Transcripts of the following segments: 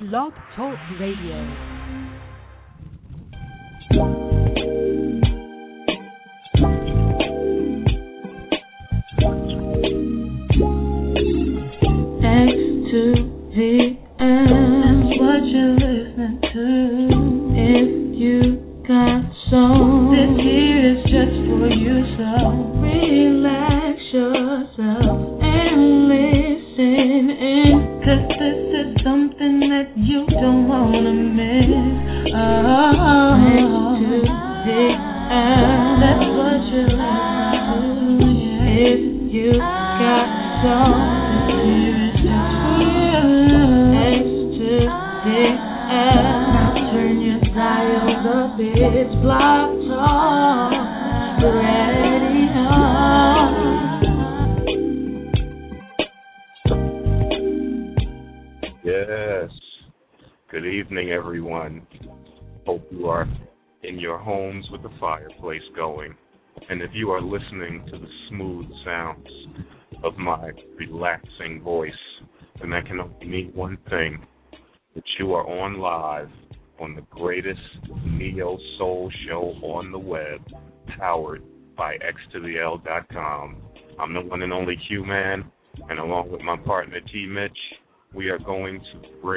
Blog Talk Radio.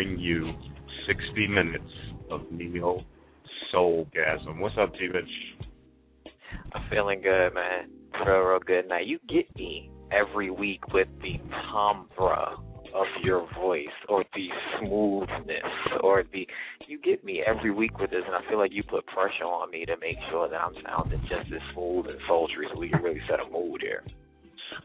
Bring you 60 minutes of neo soulgasm. What's up, T Mitch? I'm feeling good, man. Real, real good. Now you get me every week with the timbre of your voice or the smoothness or the you get me every week with this and I feel like you put pressure on me to make sure that I'm sounding just as smooth and sultry so we can really set a mood here.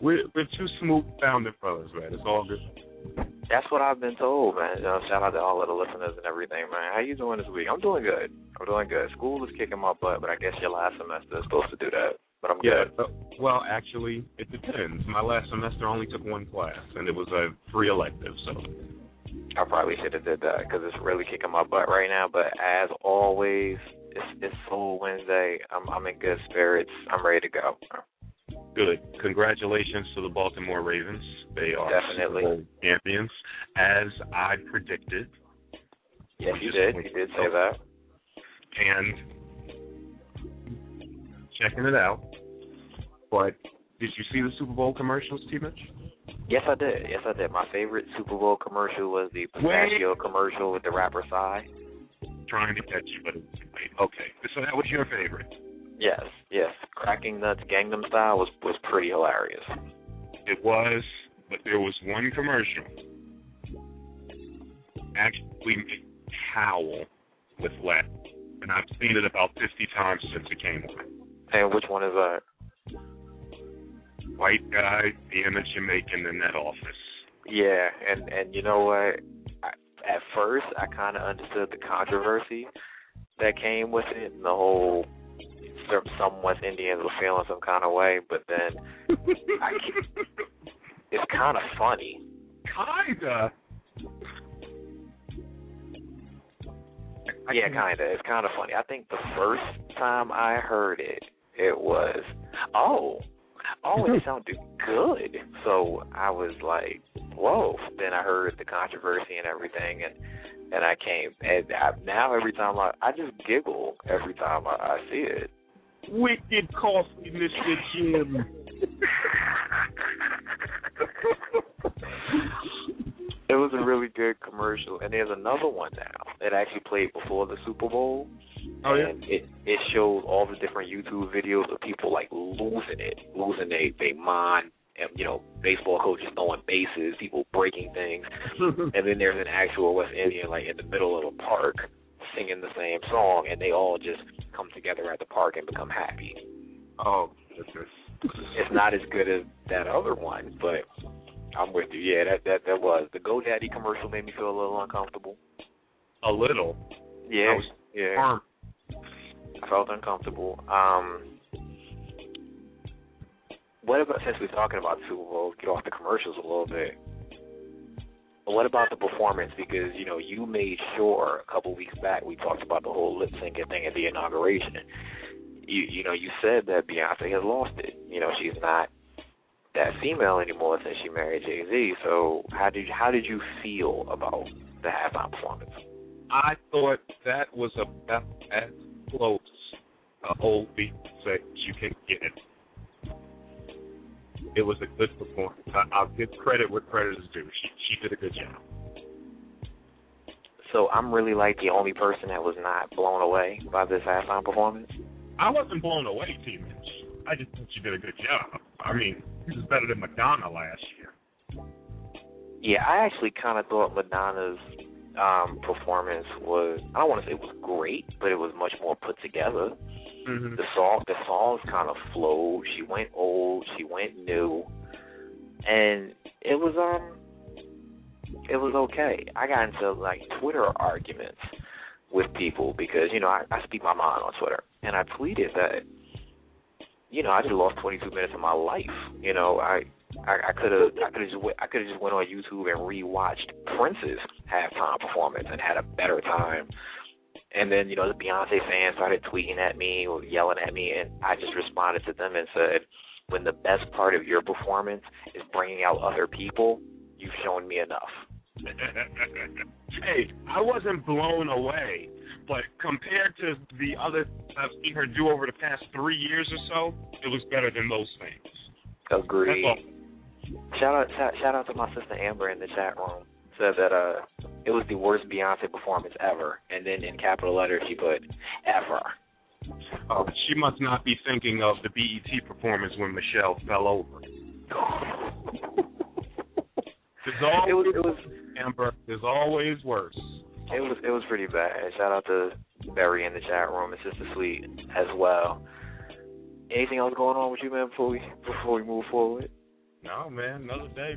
We're, we're two smooth sounding fellas, man. It's all good. That's what I've been told, man. You know, shout out to all of the listeners and everything, man. How you doing this week? I'm doing good. I'm doing good. School is kicking my butt, but I guess your last semester is supposed to do that. But I'm Yeah. good. uh, Well, actually, it depends. My last semester only took one class, and it was a free elective. So, I probably should have did that because it's really kicking my butt right now. But as always, it's it's Soul Wednesday. I'm I'm in good spirits. I'm ready to go. Good. Congratulations to the Baltimore Ravens. They are Definitely. Champions, as I predicted. Yes, you did. You did say that. And checking it out. But did you see the Super Bowl commercials, T. Mitch? Yes, I did. Yes, I did. My favorite Super Bowl commercial was the pistachio commercial with the rapper Psy. Trying to catch you, but it was too late. Okay, so that was your favorite. Yes, yes. Cracking Nuts Gangnam Style was was pretty hilarious. It was, but there was one commercial actually made howl with laughter, and I've seen it about 50 times since it came on. And which one is that? White guy, the image you're making in that office. Yeah, and and you know what? I, at first, I kind of understood the controversy that came with it, and the whole some- some West Indians were feeling some kind of way. But then I, it's kind of funny. Kinda. Yeah, kind of. It's kind of funny. I think the first time I heard it, it was, oh, oh, it sounded good. So I was like, whoa. Then I heard the controversy and everything, and and I came. And I, now every time I, I just giggle every time I, I see it. Wicked coffee, Mr. Jim. It was a really good commercial, and there's another one now It actually played before the Super Bowl. Oh, yeah? and it it shows all the different YouTube videos of people like losing it, losing they they mind, you know baseball coaches throwing bases, people breaking things, and then there's an actual West Indian like in the middle of a park singing the same song, and they all just come together at the park and become happy. oh, goodness. It's not as good as that other one, but I'm with you. Yeah, that that that was the GoDaddy commercial made me feel a little uncomfortable. A little. Yeah, was yeah. Arm. I felt uncomfortable. Um, what about since we're talking about Super Bowl, get off the commercials a little bit. What about the performance? Because you know you made sure a couple weeks back we talked about the whole lip syncing thing at the inauguration. You you know you said that Beyonce has lost it. You know she's not that female anymore since she married Jay Z. So how did how did you feel about the halftime performance? I thought that was about as close a old beat that you can get it. Was a good performance. I, I'll give credit where credit is due. She she did a good job. So I'm really like the only person that was not blown away by this halftime performance. I wasn't blown away, T Mitch. I just think she did a good job. I mean, this is better than Madonna last year. Yeah, I actually kind of thought Madonna's um performance was I don't want to say it was great, but it was much more put together. Mm-hmm. The song the songs kind of flowed. She went went new, and it was um it was okay. I got into like Twitter arguments with people because you know I, I speak my mind on Twitter, and I pleaded that you know I just lost 22 minutes of my life. You know I I could have I could have just went, I could have just went on YouTube and rewatched Prince's halftime performance and had a better time. And then you know the Beyonce fans started tweeting at me or yelling at me, and I just responded to them and said, "When the best part of your performance is bringing out other people, you've shown me enough." hey, I wasn't blown away, but compared to the other I've seen her do over the past three years or so, it was better than those things. Agreed. That's Shout out, shout, shout out to my sister Amber in the chat room. Said that uh, it was the worst Beyonce performance ever, and then in capital letters she put ever. Oh, she must not be thinking of the BET performance when Michelle fell over. There's always It was, it was, Amber. There's always worse. it was, it was pretty bad. Shout out to Barry in the chat room and Sister Sweet as well. Anything else going on with you, man? Before we before we move forward, No, man, another day.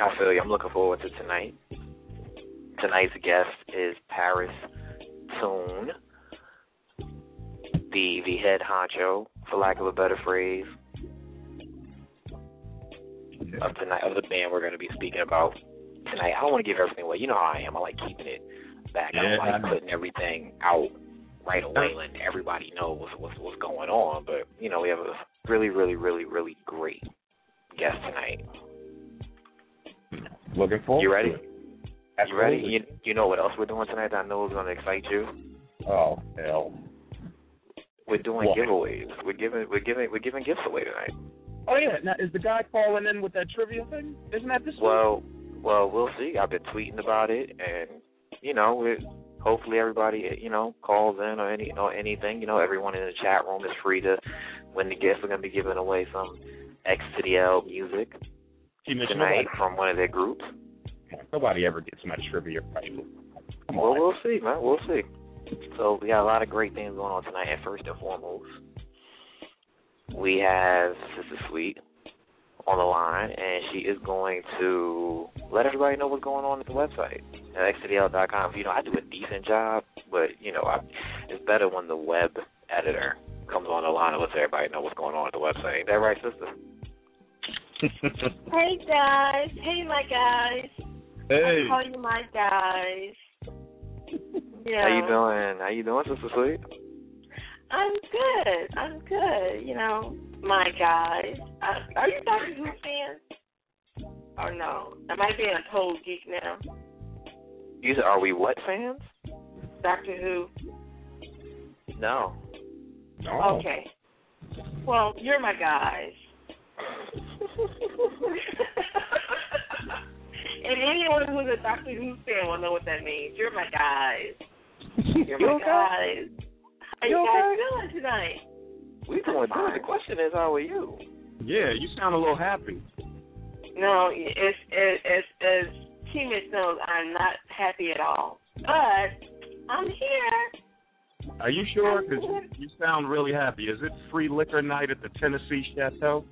I feel you. I'm looking forward to tonight. Tonight's guest is Paris Toon, the the head honcho, for lack of a better phrase, of tonight of the band we're going to be speaking about tonight. I don't want to give everything away. You know how I am. I like keeping it back. I Yeah, don't I like know. putting everything out right away, uh. letting everybody know what's what's what's going on. But you know, we have a really, really, really, really great guest tonight. Looking forward. You ready? To. You ready? You you know what else we're doing tonight that I know is going to excite you? Oh hell. We're doing What? giveaways. We're giving we're giving we're giving gifts away tonight. Oh yeah. Now is the guy calling in with that trivia thing? Isn't that this Well, well, we'll see. I've been tweeting about it, and you know, it, hopefully everybody you know calls in or any or anything. You know, everyone in the chat room is free to win the gift. We're going to be giving away some X to the L music tonight from one of their groups. Nobody ever gets my trivia right. Come Well, on. we'll see, man. We'll see. So we got a lot of great things going on tonight. And first and foremost, we have Sister Sweet on the line, and she is going to let everybody know what's going on at the website at xtdl.com. You know, I do a decent job, but you know, I, it's better when the web editor comes on the line and lets everybody know what's going on at the website. Ain't that right, sister? Hey guys, hey my guys. Hey. I call you my guys. Yeah. How you doing? How you doing, Sister Sweet? I'm good. I'm good. You know, my guys. Uh, are you Doctor Who fans? Or no? Am I being a total geek now? You said, are we what fans? Doctor Who. No. No. Okay. Well, you're my guys. and anyone who's a Doctor Who fan will know what that means. You're my guys. You're my You okay? guys. How you, You guys feeling tonight? We doing good. The question is, how are you? Yeah, you sound a little happy. No, it's it's it's as T-Mitch knows, I'm not happy at all. But I'm here. Are you sure? Because you, you sound really happy. Is it free liquor night at the Tennessee Chateau?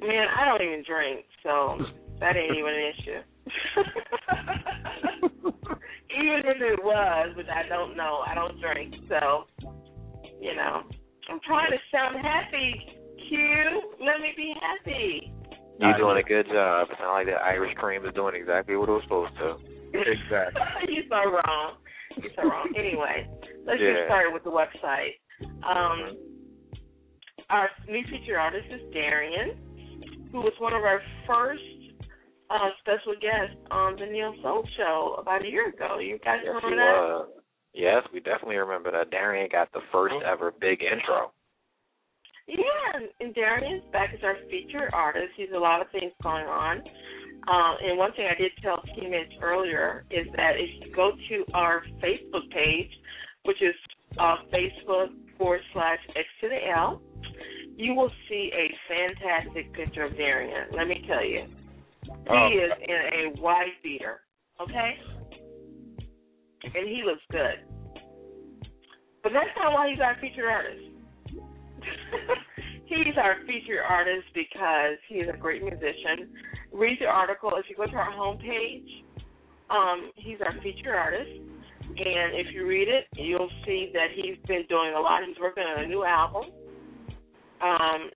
Man, I don't even drink, so that ain't even an issue. even if it was, which I don't know, I don't drink, so you know, I'm trying to sound happy. Q, let me be happy. You're doing a good job. It's not like that Irish cream is doing exactly what it was supposed to. Exactly. You're so wrong. You're so wrong. Anyway, let's Yeah. get started with the website. Um, our new featured artist is Darian, who was one of our first uh, special guest on the Neo Soul Show about a year ago. You guys remember he that? was. Yes, we definitely remember that. Darian got the first ever big intro. Yeah, and- and Darian's back as our featured artist. He's a lot of things going on. Um, and one thing I did tell T Mitch earlier is that if you go to our Facebook page, which is uh, Facebook forward slash X to the L, you will see a fantastic picture of Darian. Let me tell you. He Oh. is in a white beater, okay? And he looks good. But that's not why he's our featured artist. he's our featured artist because he is a great musician. Read the article. If you go to our homepage, um, he's our featured artist. And if you read it, you'll see that he's been doing a lot. He's working on a new album. Um,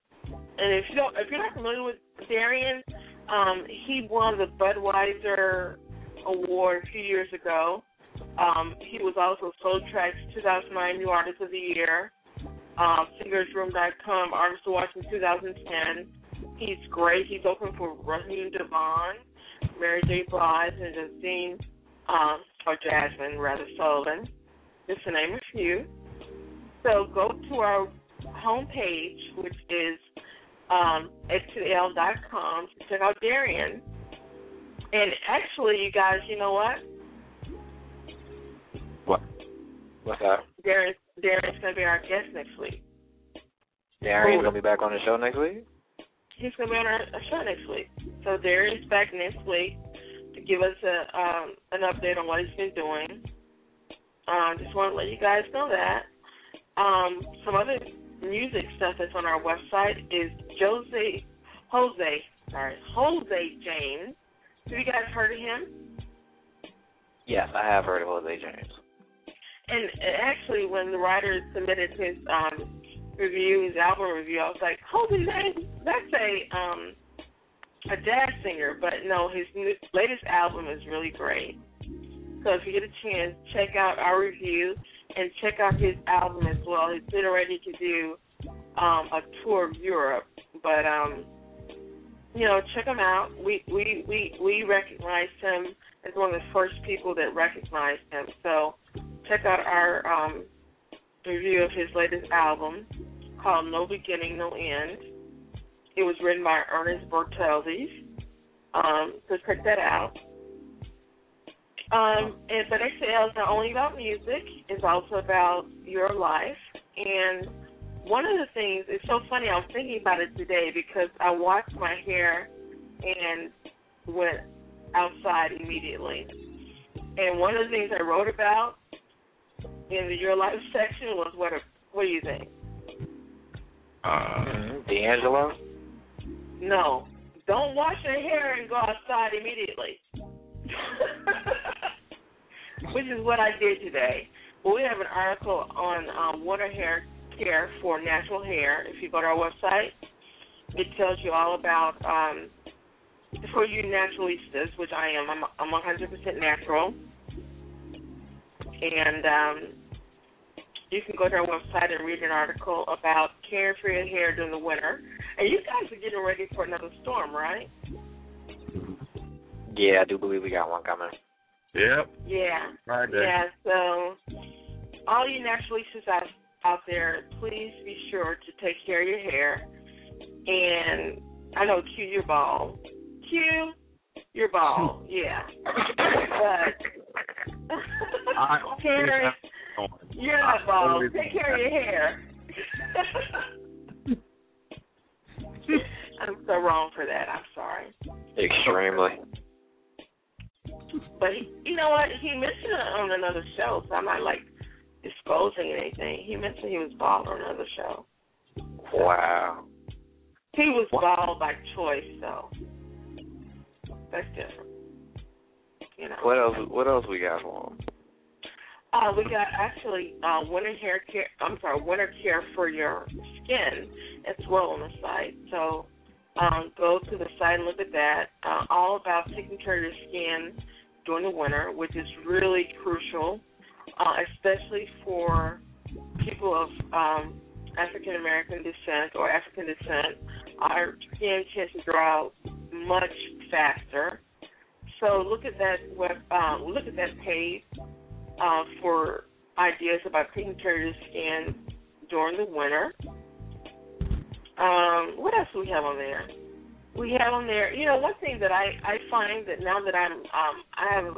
and if you don't, if you're not familiar with Darian, um, he won the Budweiser Award a few years ago. Um, he was also Soul Track's 2009 New Artist of the Year, um, SingersRoom.com Artist to Watch in 2010. He's great. He's open for Raheem DeVaughn, Mary J. Blige, and Justine, um, or Jasmine, rather, Sullivan, just to name a few. So go to our homepage, which is um, xtl.com, to check out Darian. And actually, you guys, you know what? What? What's that? Darren, Darren's going to be our guest next week. Darian's gonna be back on the show next week. He's going to be on our our show next week. So Darian's back next week to give us a um, an update on what he's been doing. Um, just want to let you guys know that. Um, some other music stuff that's on our website is Jose, Jose, sorry, Jose James. Have you guys heard of him? Yes, I have heard of Jose James. And and actually, when the writer submitted his um, review, his album review, I was like, "Holy name, that's a um, a jazz singer." But no, his new, latest album is really great. So if you get a chance, check out our review and check out his album as well. He's getting ready to do um, a tour of Europe, but um, you know, check him out. We we we we recognized him as one of the first people that recognized him. So check out our um, review of his latest album called No Beginning, No End. It was written by Ernest Barteldes. Um, so check that out. Um, and but XL is not only about music; it's also about your life. And one of the things it's so funny. I was thinking about it today because I washed my hair and went outside immediately. And one of the things I wrote about in the Your Life section was what? A, what do you think? Uh, D'Angelo. No, don't wash your hair and go outside immediately. Which is what I did today. Well, we have an article on um, water hair care for natural hair. If you go to our website, it tells you all about um, for you naturalistas, which I am. I'm, I'm 100% natural, and um, you can go to our website and read an article about caring for your hair during the winter. And you guys are getting ready for another storm, right? Yeah, I do believe we got one coming. yep. Yeah. Friday. Yeah, so all you naturalistas out out there, please be sure to take care of your hair. And I know Q, you're bald. Q, you're bald. Yeah. But I- Karen, you're not bald. Take care of your hair. I'm so wrong for that. I'm sorry. Extremely. But he, you know what? He mentioned it on another show, so I'm not like disclosing anything. He mentioned he was bald on another show. Wow. He was bald by choice, so that's different. You know. What else? What else we got for him? Uh, we got actually uh, winter hair care. I'm sorry, winter care for your skin as well on the site. So um, go to the site and look at that. Uh, all about taking care of your skin during the winter, which is really crucial, uh, especially for people of um, African American descent or African descent, our skin tends to dry out much faster. So look at that web, um, look at that page uh, for ideas about taking care of your skin during the winter. Um, what else do we have on there? We have on there, you know, one thing that I I find that now that I'm um I have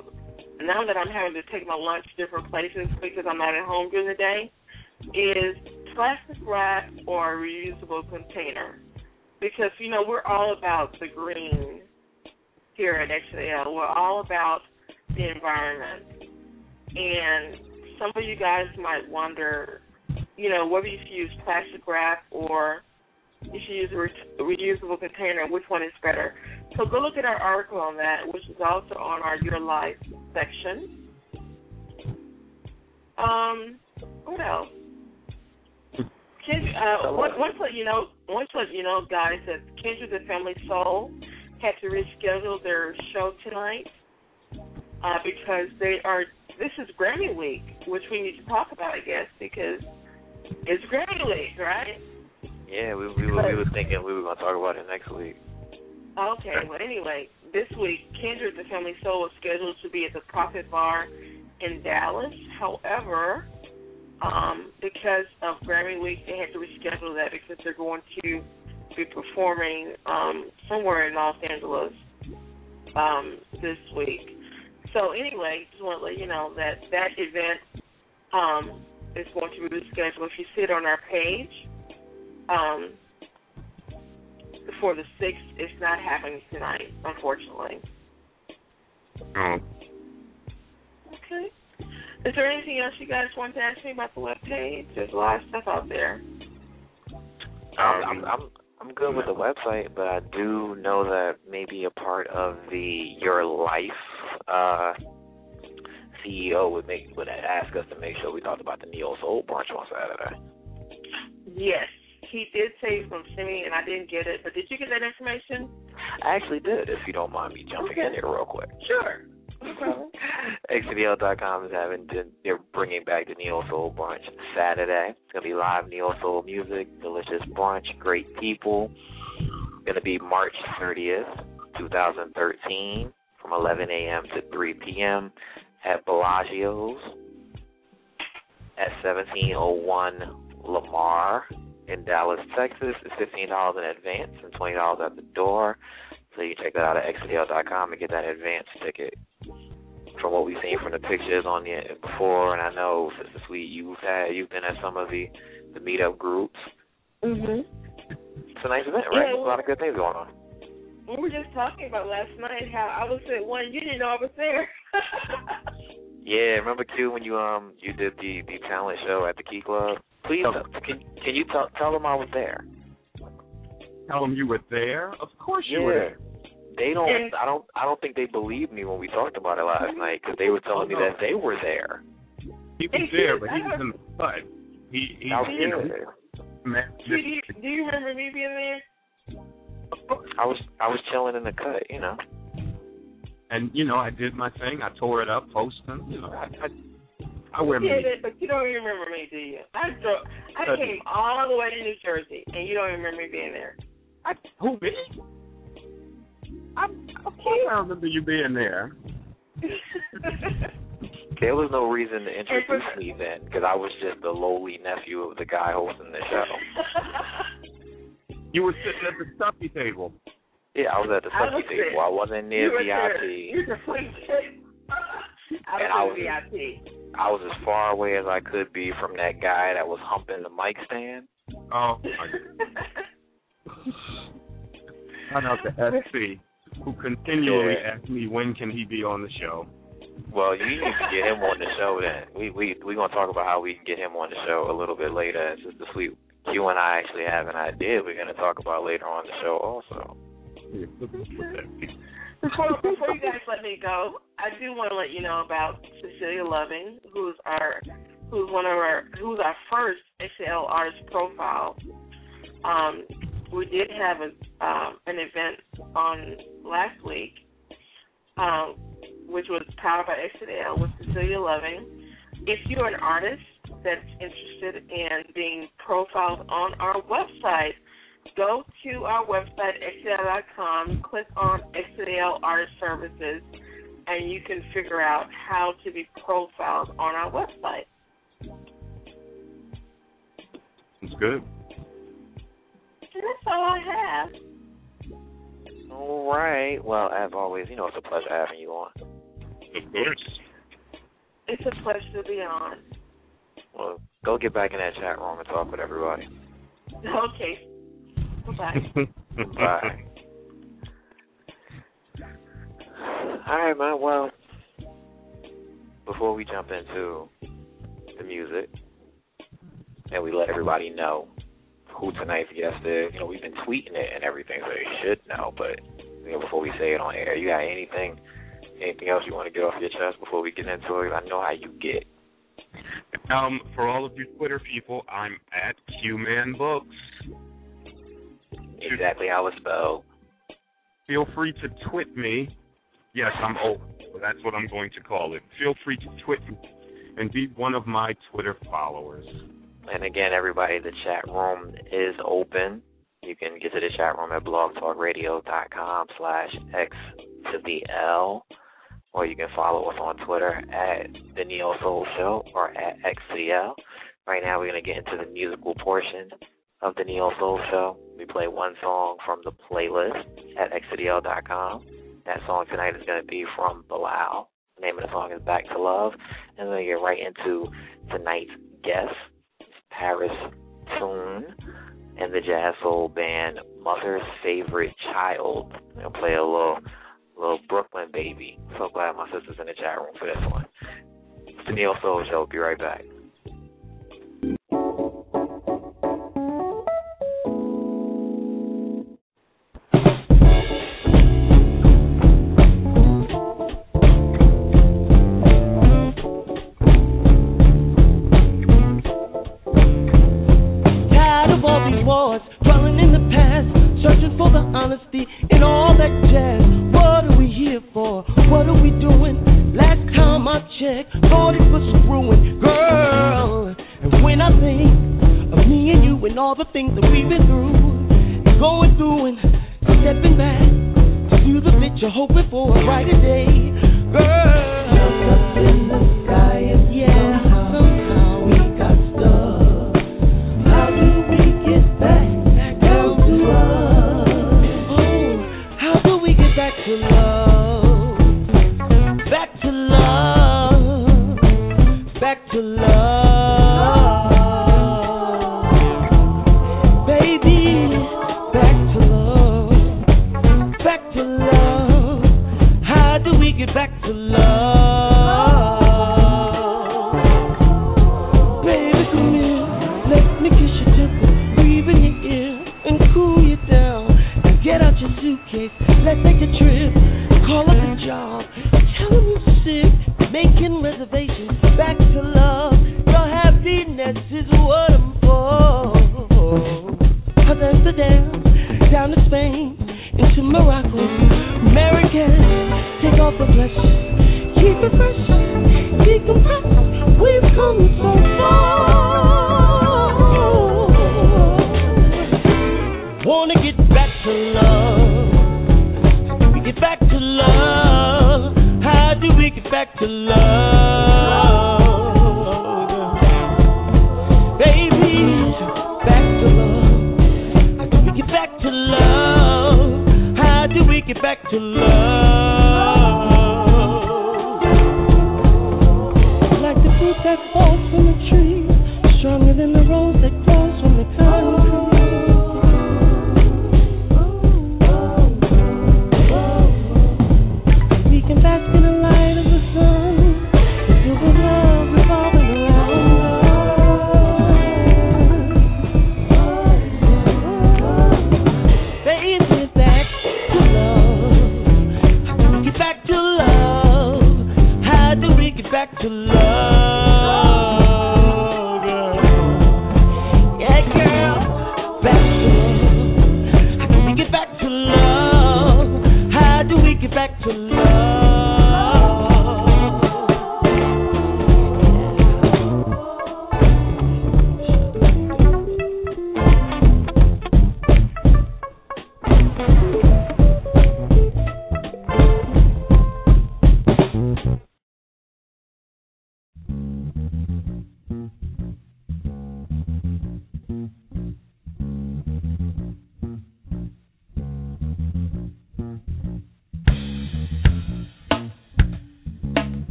now that I'm having to take my lunch different places because I'm not at home during the day, is plastic wrap or reusable container. Because you know we're all about the green here at XL. We're all about the environment, and some of you guys might wonder, you know, whether you should use plastic wrap or you should use a re- reusable container. Which one is better? So go look at our article on that, which is also on our Your Life section. Um, what else? Kindred, uh, one, one you know, one let you know, guys, that Kindred the Family Soul had to reschedule their show tonight uh, because they are. This is Grammy Week, which we need to talk about, I guess, because it's Grammy Week, right? Yeah, we we were, we were thinking we were going to talk about it next week. Okay, well, anyway, this week, Kindred the Family Soul was scheduled to be at the Prophet Bar in Dallas. However, um, because of Grammy Week, they had to reschedule that because they're going to be performing um, somewhere in Los Angeles um, this week. So anyway, just want to let you know that that event um, is going to be rescheduled. If you see it on our page, um, for the sixth, it's not happening tonight, unfortunately. Oh, Okay. Is there anything else you guys want to ask me about the web page? There's a lot of stuff out there. I'm, I'm I'm I'm good with the website, but I do know that maybe a part of the Your Life uh, CEO would make would ask us to make sure we talked about the Neo Soul brunch on Saturday. Yes, he did say from Simi, and I didn't get it. But did you get that information? I actually did, if you don't mind me jumping Okay. in here real quick. Sure. No problem. XDL.com is having they're bringing back the Neo Soul brunch Saturday. It's gonna be live Neo Soul music, delicious brunch, great people. It's Gonna be March 30th, 2013, from 11 a.m. to 3 p.m. at Bellagio's at 1701 Lamar in Dallas, Texas. It's fifteen dollars in advance and twenty dollars at the door. So you check that out at xdl.com and get that advance ticket. From what we've seen from the pictures on the before, and I know Sister Sweet, you've had you've been at some of the the meetup groups. Mhm. It's a nice event, right? Yeah, There's a lot of good things going on. We were just talking about last night how I was at one. You didn't know I was there. Yeah, remember too when you um you did the the talent show at the Key Club. Please, Oh. can can you tell tell them I was there? tell them you were there. Of course you Yeah. were there. They don't. And- I don't. I don't think they believed me when we talked about it last mm-hmm. night because they were telling me Oh, no. that they were there. He was there, but he was in the cut. He, he I was you know, there. man, do, you, do you remember me being there? I was. I was chilling in the cut. You know. and you know, I did my thing. I tore it up, posted. You know, I, I, I wear You many. did it, but you don't even remember me, do you? I drove. I Uh, came all the way to New Jersey, and you don't even remember me being there. I, who me? I, of course, I remember you being there. There was no reason to introduce me then because I was just the lowly nephew of the guy hosting the show. You were sitting at the stuffy table. Yeah, I was at the I table. there. I wasn't near you were there. VIP. You were the I And I was was- in VIP. I was as far away as I could be from that guy that was humping the mic stand. Oh, my Shout out to SC, who continually Yeah. asks me when can he be on the show. Well, you need to get him on the show then. We we we gonna talk about how we can get him on the show a little bit later. It's just the sweet. You and I actually have an idea we're gonna talk about later on the show also. Before, before you guys let me go, I do want to let you know about Cecilia Loving, who's our, who's one of our, who's our first XL artist profile. Um, we did have a um, an event on last week, um, which was powered by XL with Cecilia Loving. If you're an artist that's interested in being profiled on our website, go to our website, xcdl.com, click on XCDL Artist Services, and you can figure out how to be profiled on our website. That's good. And that's all I have. All right. Well, as always, you know it's a pleasure having you on. Of course. It's a pleasure to be on. Well, go get back in that chat room and talk with everybody. Okay. Bye. Bye. All right, man. Well, before we jump into the music, and we let everybody know who tonight's guest is, you know, we've been tweeting it and everything, so they should know. But you know, before we say it on air, you got anything, anything else you want to get off your chest before we get into it? I know how you get. Um, for all of you Twitter people, I'm at QManBooks. Exactly how it's spelled. Feel free to twit me. Yes, I'm old, so that's what I'm going to call it. Feel free to twit me and be one of my Twitter followers. And again, everybody, the chat room is open. You can get to the chat room at blogtalkradio.com slash X to the L. Or you can follow us on Twitter at The Neo Soul Show or at XCL. Right now, we're going to get into the musical portion of The Neo Soul Show. We play one song from the playlist at xcdl.com. That song tonight is going to be from Bilal. The name of the song is Back to Love. And then we're get right into tonight's guest, Paris Toon, and the jazz soul band Mother's Favorite Child. I'm going to play a little, little Brooklyn baby. So glad my sister's in the chat room for this one. It's the Neo Soul Show. Be right back.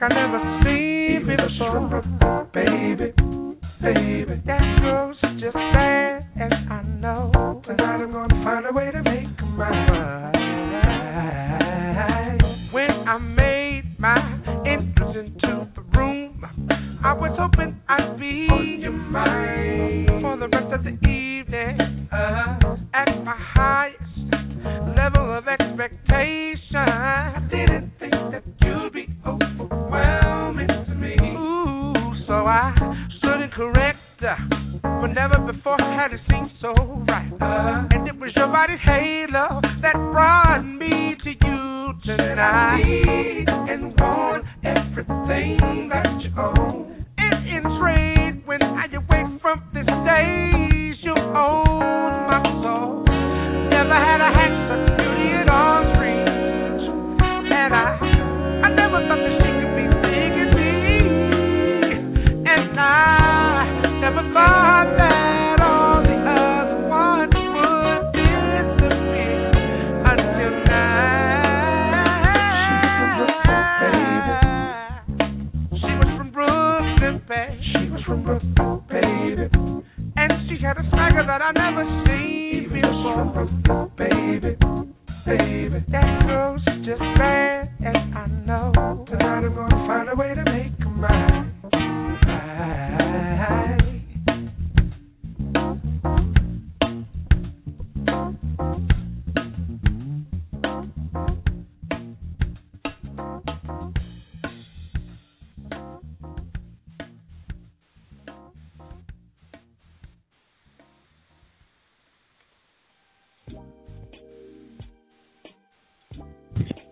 Like I never seen before. Baby, baby.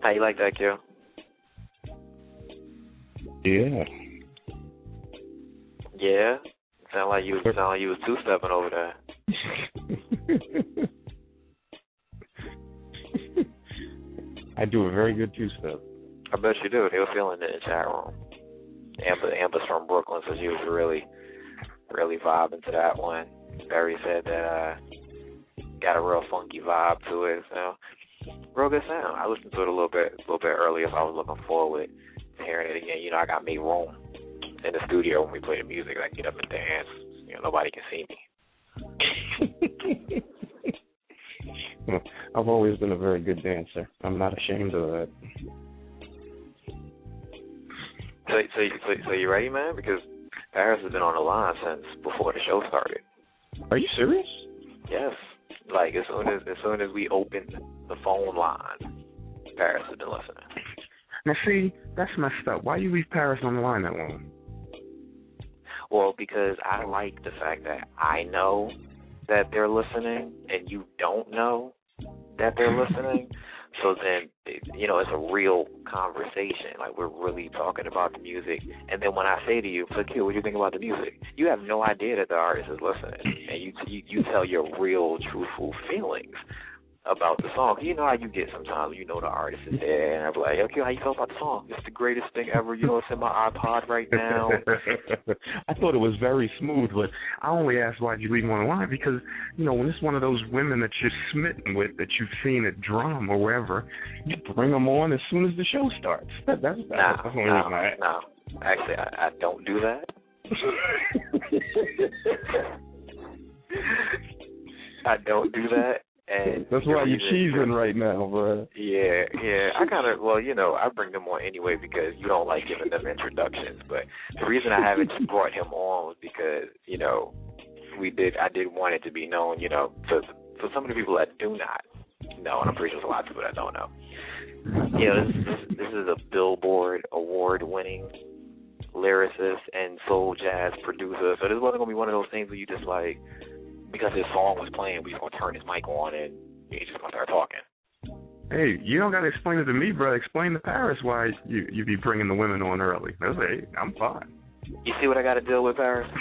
How you like that, Q? Yeah. Yeah. Sound like you sound like you was two stepping over there. I do a very good two step. I bet you do. They were feeling it in the chat room. Amber Amber's from Brooklyn, so she was really really vibing to that one. Barry said that uh got a real funky vibe to it, so real good sound. I listened to it a little bit a little bit earlier so I was looking forward to hearing it again. You know, I got me room in the studio when we play the music, I get up and dance. You know, nobody can see me. I've always been a very good dancer. I'm not ashamed of that. So, so, so, so you ready, man? Because Paris has been on the line since before the show started. Are you serious? Like as soon as as soon as we opened the phone line, Paris has been listening. Now see, that's messed up. Why do you leave Paris on the line that long? Well, because I like the fact that I know that they're listening, and you don't know that they're listening. So then, you know, it's a real conversation. Like we're really talking about the music. And then when I say to you, "Look here, what do you think about the music?" You have no idea that the artist is listening, and you you, you tell your real, truthful feelings about the song. You know how you get sometimes. You know the artist is there, and I'm like, "Okay, how you feel about the song? It's the greatest thing ever. You know, it's in my iPod right now." I thought it was very smooth, but I only asked why'd you leave him on the line because, you know, when it's one of those women that you're smitten with, that you've seen at drum or wherever, you bring them on as soon as the show starts. That, that's that's, that's the only reason I no. Actually, I, I don't do that. I don't do that. And That's why you're cheesing right now, bro. Yeah, yeah. I kind of well, you know, I bring them on anyway because you don't like giving them introductions. But the reason I haven't brought him on was because you know we did. I did want it to be known, you know, for for some of the people that do not know, and I'm pretty sure there's a lot of people that don't know. You know, this, this, this is a Billboard award-winning lyricist and soul jazz producer. So this wasn't gonna be one of those things where you just like because his song was playing, we just gonna turn his mic on and he's just gonna start talking. Hey, you don't gotta explain it to me, bro. Explain to Paris why you you be bringing the women on early. That's hey, I'm fine. You see what I got to deal with, Paris?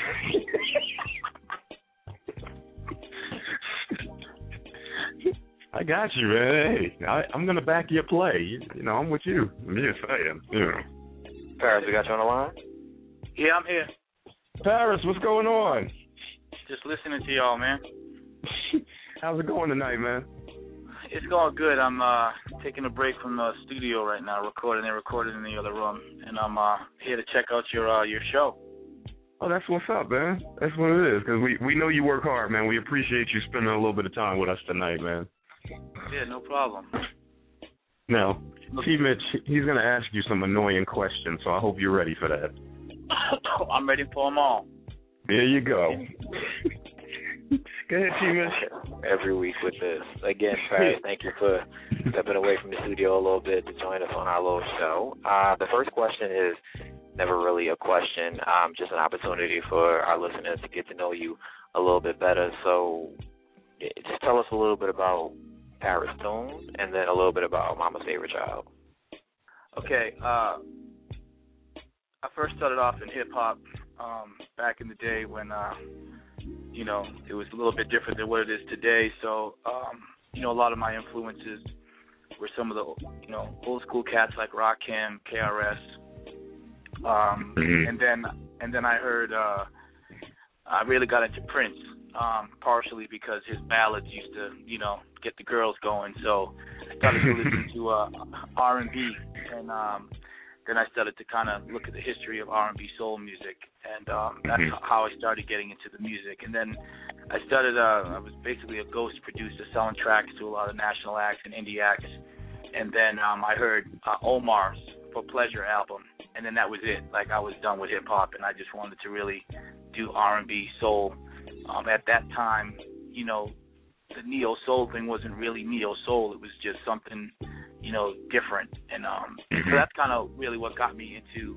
I got you, man. Hey, I, I'm gonna back your play. You, you know, I'm with you. I'm just saying. You know. Paris, we got you on the line. Yeah, I'm here. Paris, what's going on? Just listening to y'all, man. How's it going tonight, man? It's going good. I'm uh taking a break from the studio right now, recording and recording in the other room, and I'm uh here to check out your uh your show. Oh, that's what's up, man. That's what it is. Cause we we know you work hard, man. We appreciate you spending a little bit of time with us tonight, man. Yeah, no problem. Now, T. Mitch, he's gonna ask you some annoying questions, so I hope you're ready for that. I'm ready for them all. There you go. Go ahead, T. Mitch. Every week with this. Again, Paris, thank you for stepping away from the studio a little bit to join us on our little show. Uh, the first question is never really a question, um, just an opportunity for our listeners to get to know you a little bit better. So, just tell us a little bit about Paris Toon, and then a little bit about Mama's favorite child. Okay, uh I first started off in hip hop um back in the day when uh you know, it was a little bit different than what it is today. So, um, you know, a lot of my influences were some of the you know, old school cats like Rakim, KRS. Um Mhm. and then and then I heard uh I really got into Prince, um, partially because his ballads used to, you know, get the girls going. So I started to listen to uh R and B and um then I started to kind of look at the history of R&B soul music, and um, that's Mhm. how I started getting into the music. And then I started. Uh, I was basically a ghost producer, selling tracks to a lot of national acts and indie acts. And then um, I heard uh, Omar's For Pleasure album, and then that was it. Like I was done with hip hop, and I just wanted to really do R&B soul. Um, at that time, you know, the neo soul thing wasn't really neo soul. It was just something, you know, different. And um, so that's kind of really what got me into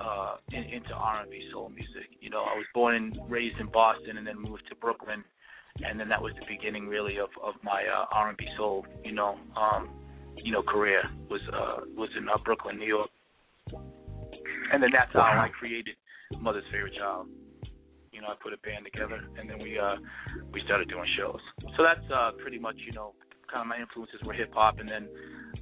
uh, in, into R&B soul music. You know, I was born and raised in Boston, and then moved to Brooklyn, and then that was the beginning really of of my uh, R&B soul, you know, um, you know, career was uh, was in uh, Brooklyn, New York, and then that's how I created Mother's Favorite Child. You know, I put a band together, and then we uh we started doing shows. So that's uh pretty much you know kind of my influences were hip hop, and then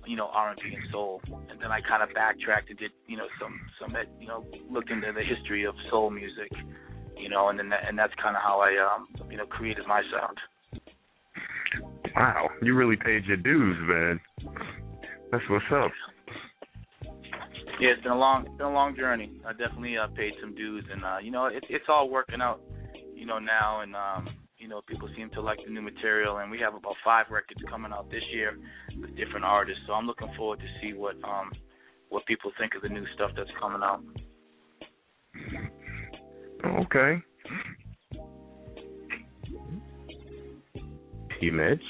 you know R and B and soul, and then I kind of backtracked and did you know some some you know looked into the history of soul music, you know, and then that, and that's kind of how I um you know created my sound. Wow, you really paid your dues, man. That's what's up. Yeah, it's been a long it's been a long journey. I definitely uh, paid some dues, and uh, you know it, it's all working out, you know now, and um, you know people seem to like the new material, and we have about five records coming out this year with different artists. So I'm looking forward to see what um what people think of the new stuff that's coming out. Okay. T. Mitch.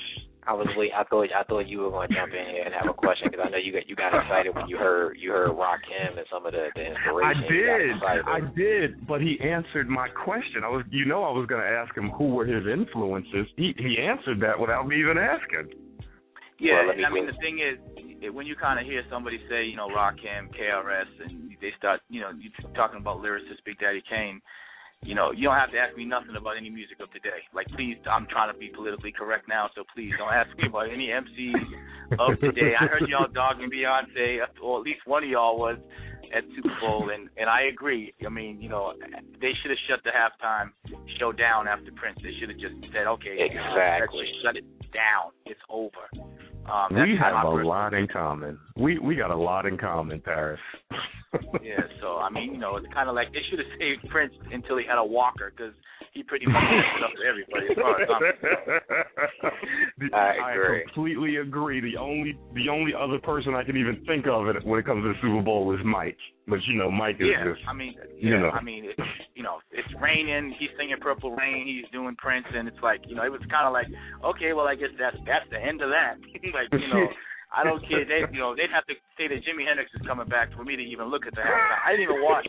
I was wait. I thought I thought you were going to jump in here and have a question because I know you got you got excited when you heard you heard Rakim and some of the, the inspiration. I did. I did, but he answered my question. I was, you know, I was going to ask him who were his influences. He he answered that without me even asking. Yeah, Well, let me and I mean the thing is, it, when you kind of hear somebody say, you know, Rakim, KRS, and they start, you know, you talking about lyricist Big Daddy Kane, you know, you don't have to ask me nothing about any music of today. Like, please, I'm trying to be politically correct now, so please don't ask me about any MCs of today. I heard y'all dogging Beyonce, or at least one of y'all was at Super Bowl, and and I agree. I mean, you know, they should have shut the halftime show down after Prince. They should have just said, okay, Exactly. shut it down. It's over. Um, we have a lot in common. We we got a lot in common, Paris. Yeah, so I mean, you know, it's kind of like they should have saved Prince until he had a walker because he pretty much messed up everybody as far as I'm I agree. completely agree. The only the only other person I can even think of it when it comes to the Super Bowl is Mike. But you know, Mike is yeah, just I mean, you yeah, know. I mean, it's, you know, it's raining. He's singing Purple Rain. He's doing Prince, and it's like, you know, it was kind of like, okay, well, I guess that's that's the end of that. like, you know, I don't care. They, you know, they'd have to say that Jimi Hendrix is coming back for me to even look at the halftime. I didn't even watch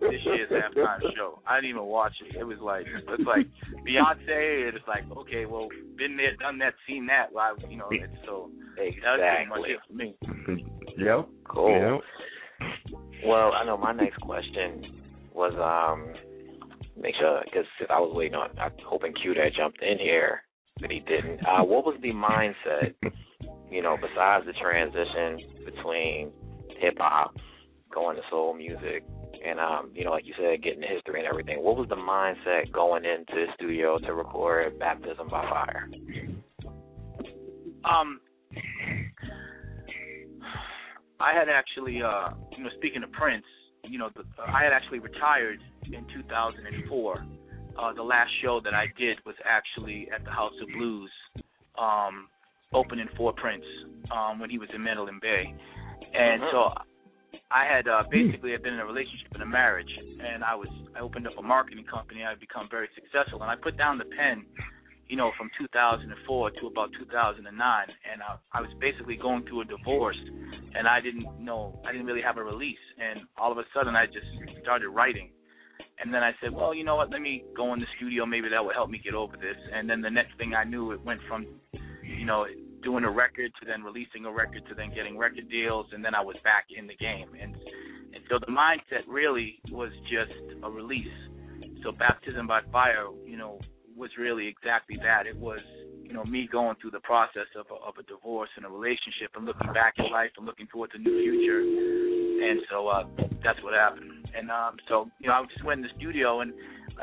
this year's halftime show. I didn't even watch it. It was like, it's like Beyonce. It's like, okay, well, been there, done that, seen that. Well, I, you know, it's so that's pretty much Exactly. it for me. Yep. Cool. Yep. Well, I know my next question was um make sure because I was waiting on I'm hoping Q that jumped in here, but he didn't. Uh, what was the mindset? You know, besides the transition between hip hop, going to soul music, and um, you know, like you said, getting the history and everything. What was the mindset going into the studio to record "Baptism by Fire"? Um, I had actually, uh, you know, speaking of Prince, you know, the, I had actually retired in 2004. Uh, the last show that I did was actually at the House of Blues, um, opening for Prince um, when he was in Mandalay Bay, and so I had uh, basically had been in a relationship and a marriage, and I was I opened up a marketing company. I had become very successful, and I put down the pen, you know, from 2004 to about 2009, and I, I was basically going through a divorce, and I didn't know I didn't really have a release, and all of a sudden I just started writing. And then I said, well, you know what? Let me go in the studio. Maybe that will help me get over this. And then the next thing I knew, it went from, you know, doing a record to then releasing a record to then getting record deals, and then I was back in the game. And and so the mindset really was just a release. So baptism by fire, you know, was really exactly that. It was, you know, me going through the process of a, of a divorce and a relationship, and looking back at life and looking towards a new future. And so uh, that's what happened. And um, so you know, I just went in the studio and.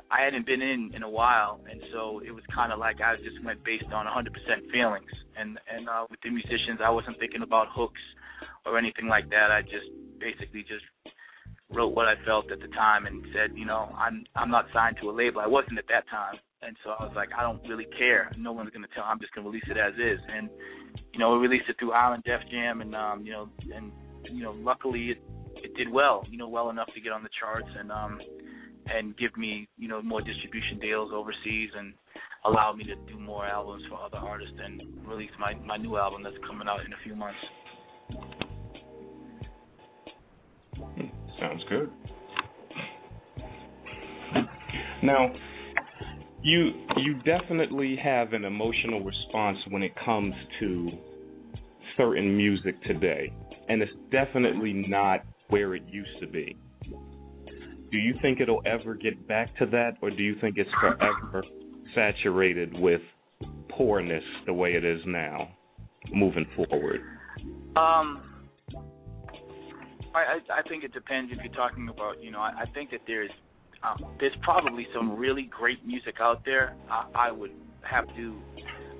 I hadn't been in in a while, and so it was kind of like I just went based on 100% feelings. And and uh, with the musicians, I wasn't thinking about hooks or anything like that. I just basically just wrote what I felt at the time and said, you know, I'm I'm not signed to a label. I wasn't at that time, and so I was like, I don't really care. No one's gonna tell. I'm just gonna release it as is. And you know, we released it through Island Def Jam, and um, you know, and you know, luckily it it did well. You know, well enough to get on the charts and um and give me you know more distribution deals overseas and allow me to do more albums for other artists and release my my new album that's coming out in a few months. Sounds good. Now, you you definitely have an emotional response when it comes to certain music today, and it's definitely not where it used to be. Do you think it'll ever get back to that, or do you think it's forever saturated with poorness the way it is now, moving forward? Um, I, I think it depends if you're talking about you know I, I think that there's um, there's probably some really great music out there. I, I would have to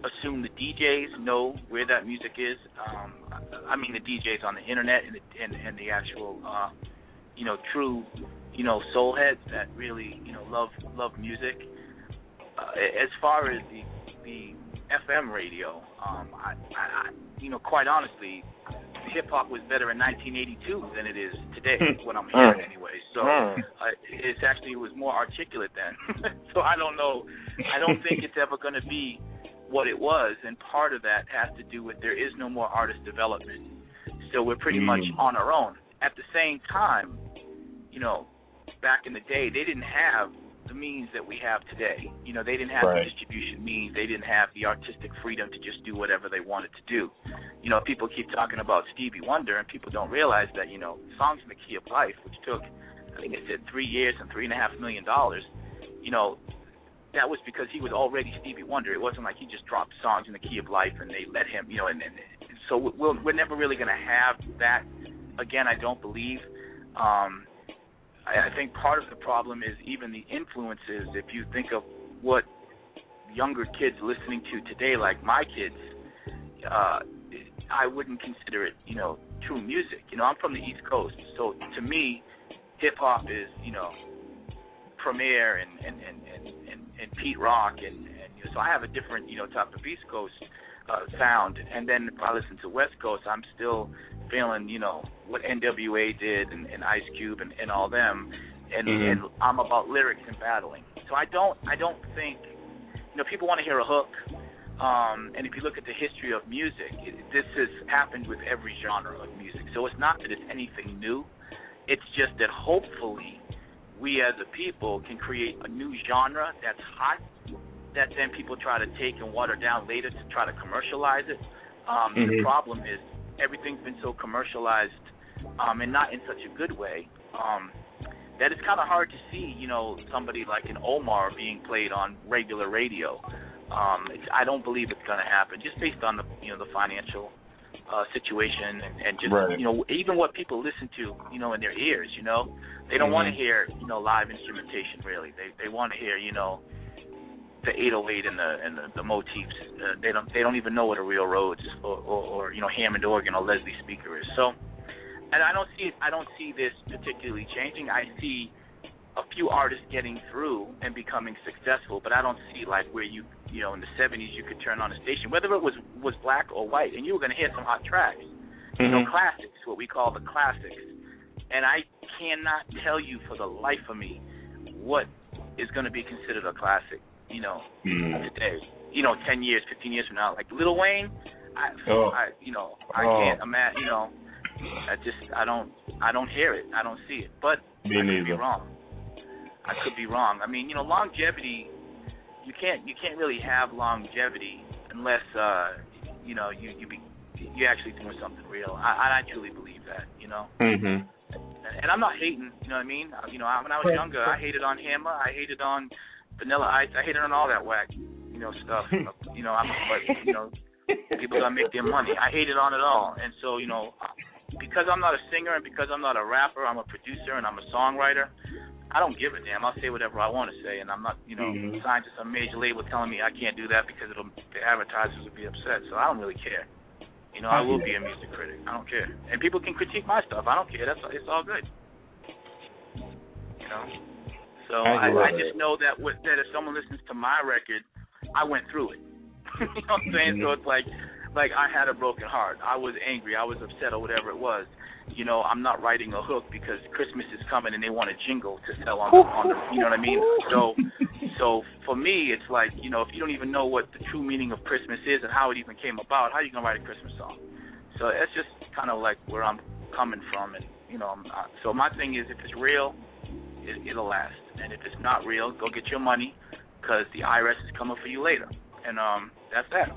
assume the DJs know where that music is. Um, I, mean the DJs on the internet and the, and, and the actual uh, you know true you know soul heads that really you know love love music. Uh, as far as the the FM radio, um, I, I you know quite honestly, hip hop was better in 1982 than it is today. what I'm hearing anyway. So Hmm. uh, it's actually it was more articulate then. so I don't know. I don't think it's ever going to be what it was, and part of that has to do with there is no more artist development. So we're pretty much Mm. on our own. At the same time, you know, back in the day, they didn't have the means that we have today. You know, they didn't have Right. the distribution means. They didn't have the artistic freedom to just do whatever they wanted to do. You know, people keep talking about Stevie Wonder, and people don't realize that you know, songs in the key of life, which took, I think it said three years and three and a half million dollars. You know, that was because he was already Stevie Wonder. It wasn't like he just dropped songs in the key of life and they let him, you know, and, and so we'll, we're never really going to have that again. I don't believe. Um, I, I think part of the problem is even the influences. If you think of what younger kids listening to today, like my kids, uh, I wouldn't consider it, you know, true music. You know, I'm from the East Coast, so to me, hip hop is, you know, Premier and and and and and, and Pete Rock, and, and you know, so I have a different you know type of East Coast uh, sound. And then if I listen to West Coast, I'm still feeling you know what NWA did and, and Ice Cube and, and all them, and, Mhm. and I'm about lyrics and battling. So I don't I don't think you know people want to hear a hook. Um, and if you look at the history of music, it, this has happened with every genre of music. So it's not that it's anything new. It's just that hopefully we as a people can create a new genre that's hot that then people try to take and water down later to try to commercialize it. Um, The Mhm. problem is everything's been so commercialized um, and not in such a good way um, that it's kind of hard to see, you know, somebody like an Omar being played on regular radio. Um, it's, I don't believe it's going to happen, just based on the you know the financial uh, situation and, and just Right. you know even what people listen to, you know, in their ears. You know, they don't want to hear you know live instrumentation really. They they want to hear you know the 808 and the and the, the motifs. Uh, they don't they don't even know what a real Rhodes or, or, or you know Hammond organ or Leslie speaker is. So, and I don't see I don't see this particularly changing. I see a few artists getting through and becoming successful, but I don't see like where you you know in the 70s you could turn on a station, whether it was was black or white, and you were going to hear some hot tracks, you know, Mhm. classics, what we call the classics. And I cannot tell you for the life of me what is going to be considered a classic, you know, Mm. today. You know, 10 years, 15 years from now, like Lil Wayne, I, Oh. I you know, I Oh. can't imagine, you know, I just I don't I don't hear it, I don't see it, but Me I could be wrong. I could be wrong. I mean, you know, longevity. You can't you can't really have longevity unless uh, you know you you be you actually doing something real. I I truly believe that. You know, Mhm. and I'm not hating. You know what I mean? You know, I- when I was younger, I hated on Hammer. I hated on Vanilla Ice. I hated on all that whack, you know, stuff. you know, I'm but you know, people gotta make their money. I hated on it all, and so you know, because I'm not a singer and because I'm not a rapper, I'm a producer and I'm a songwriter. I don't give a damn. I'll say whatever I want to say, and I'm not, you know, Mhm. signed to some major label telling me I can't do that because it'll the advertisers will be upset. So I don't really care. You know, I will be a music critic. I don't care, and people can critique my stuff. I don't care. That's it's all good. You know. So I I, I it. just know that with, that if someone listens to my record, I went through it. you know what I'm saying? So it's like like I had a broken heart. I was angry. I was upset or whatever it was. You know, I'm not writing a hook because Christmas is coming and they want a jingle to sell on the, on the you know what I mean? So so for me it's like, you know, if you don't even know what the true meaning of Christmas is and how it even came about, how are you gonna write a Christmas song? So that's just kind of like where I'm coming from and you know, I'm, uh, so my thing is if it's real, it, it'll last. And if it's not real, go get your money because the IRS is coming for you later. And um, that's that.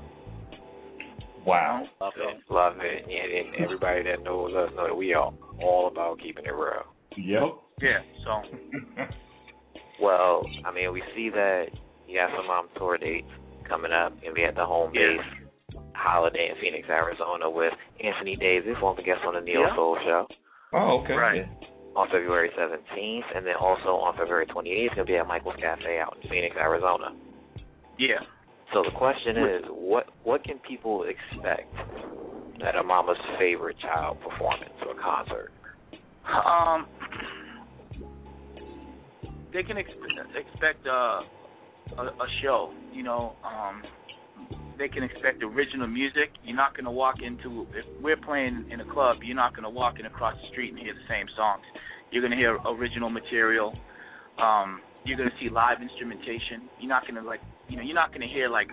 Wow. Love So- it, love it, and, and everybody that knows us know that we are all about keeping it real. Yep. Yeah. So Well, I mean, we see that you have some um, tour dates coming up, and we had the home Yeah. base holiday in Phoenix, Arizona, with Anthony Davis, one of the guests on the Neo Yeah. Soul Show, oh, okay. Right. On February 17th, and then also on February 28th, it's going to be at Michael's Cafe out in Phoenix, Arizona. yeah. So the question is, what what can people expect at a mama's favorite child performance or concert? Um, they can ex- expect uh, a a show. You know, um, they can expect original music. You're not going to walk into if we're playing in a club. You're not going to walk in across the street and hear the same songs. You're going to hear original material. Um, you're going to see live instrumentation. You're not going to like, you know, you're not going to hear like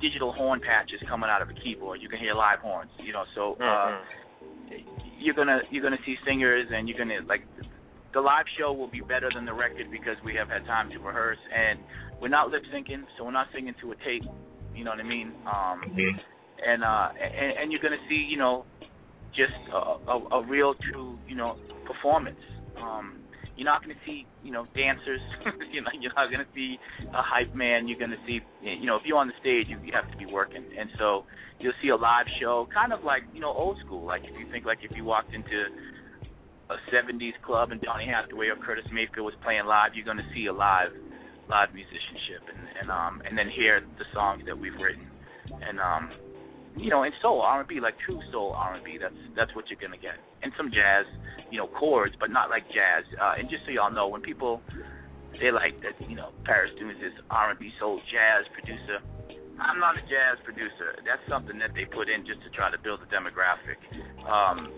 digital horn patches coming out of a keyboard. You can hear live horns. You know, so. Uh, you're gonna you're gonna see singers and you're gonna like the live show will be better than the record because we have had time to rehearse and we're not lip syncing so we're not singing to a tape you know what I mean um Mhm. and uh and, and you're gonna see you know just a, a, a real true you know performance um you're not going to see, you know, dancers. you know, you're not going to see a hype man. You're going to see, you know, if you're on the stage, you, you have to be working. And so you'll see a live show, kind of like, you know, old school. Like if you think, like if you walked into a '70s club and Donny Hathaway or Curtis Mayfield was playing live, you're going to see a live, live musicianship, and and um and then hear the songs that we've written, and um, you know, and soul R&B, like true soul R&B. That's that's what you're to get, and some jazz you know chords, but not like jazz. Uh, and just so y'all know, when people they like that you know Paris Toon's is R&B soul jazz producer. I'm not a jazz producer. That's something that they put in just to try to build a demographic. Um,